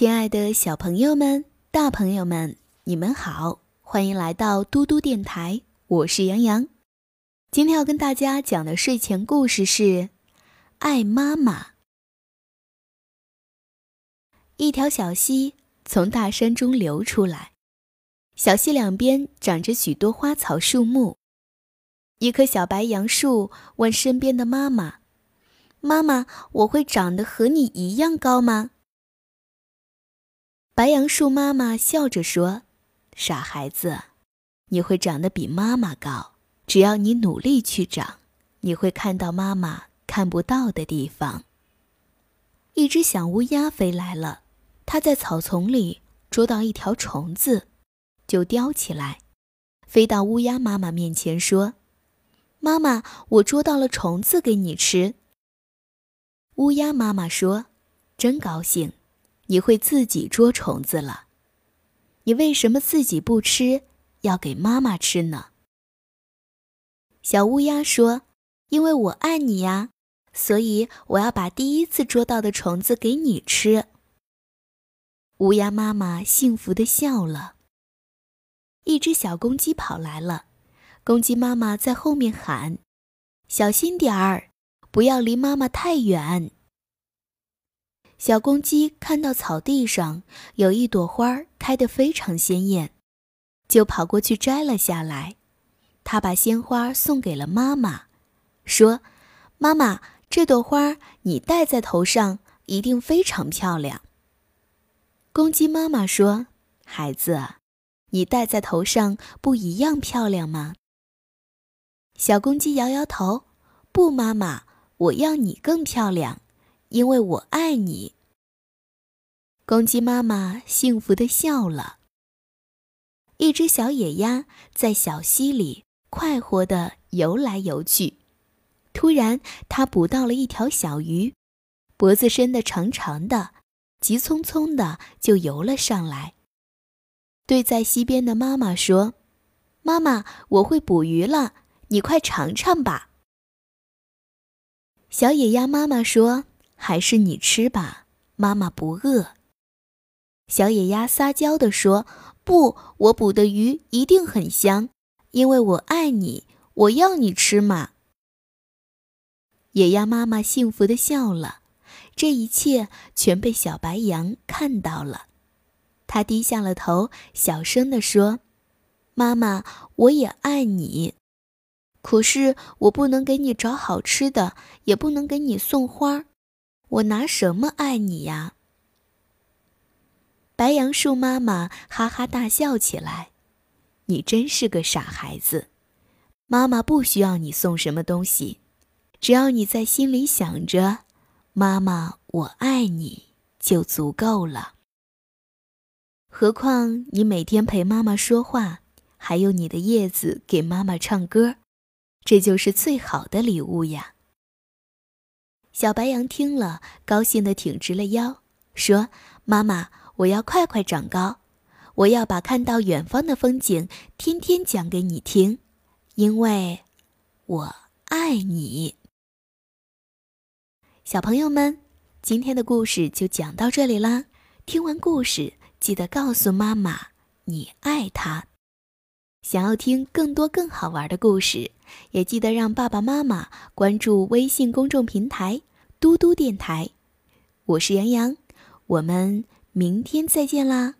亲爱的小朋友们、大朋友们，你们好，欢迎来到嘟嘟电台，我是杨洋。今天要跟大家讲的睡前故事是《爱妈妈》。一条小溪从大山中流出来，小溪两边长着许多花草树木。一棵小白杨树问身边的妈妈：“妈妈，我会长得和你一样高吗？”白杨树妈妈笑着说：“傻孩子，你会长得比妈妈高。只要你努力去长，你会看到妈妈看不到的地方。”一只小乌鸦飞来了，它在草丛里捉到一条虫子，就叼起来，飞到乌鸦妈妈面前说：“妈妈，我捉到了虫子给你吃。”乌鸦妈妈说：“真高兴。”你会自己捉虫子了，你为什么自己不吃，要给妈妈吃呢？小乌鸦说：“因为我爱你呀，所以我要把第一次捉到的虫子给你吃。”乌鸦妈妈幸福的笑了。一只小公鸡跑来了，公鸡妈妈在后面喊：“小心点儿，不要离妈妈太远。”小公鸡看到草地上有一朵花开得非常鲜艳，就跑过去摘了下来。它把鲜花送给了妈妈，说：“妈妈，这朵花你戴在头上一定非常漂亮。”公鸡妈妈说：“孩子，你戴在头上不一样漂亮吗？”小公鸡摇摇头：“不，妈妈，我要你更漂亮。”因为我爱你。公鸡妈妈幸福的笑了。一只小野鸭在小溪里快活的游来游去，突然，它捕到了一条小鱼，脖子伸得长长的，急匆匆的就游了上来，对在溪边的妈妈说：“妈妈，我会捕鱼了，你快尝尝吧。”小野鸭妈妈说。还是你吃吧，妈妈不饿。小野鸭撒娇地说：“不，我捕的鱼一定很香，因为我爱你，我要你吃嘛。”野鸭妈妈幸福地笑了，这一切全被小白羊看到了，它低下了头，小声地说：“妈妈，我也爱你，可是我不能给你找好吃的，也不能给你送花。”我拿什么爱你呀？白杨树妈妈哈哈大笑起来。你真是个傻孩子，妈妈不需要你送什么东西，只要你在心里想着“妈妈，我爱你”就足够了。何况你每天陪妈妈说话，还有你的叶子给妈妈唱歌，这就是最好的礼物呀。小白羊听了，高兴地挺直了腰，说：“妈妈，我要快快长高，我要把看到远方的风景天天讲给你听，因为我爱你。”小朋友们，今天的故事就讲到这里啦。听完故事，记得告诉妈妈你爱她。想要听更多更好玩的故事，也记得让爸爸妈妈关注微信公众平台。嘟嘟电台，我是杨洋，我们明天再见啦。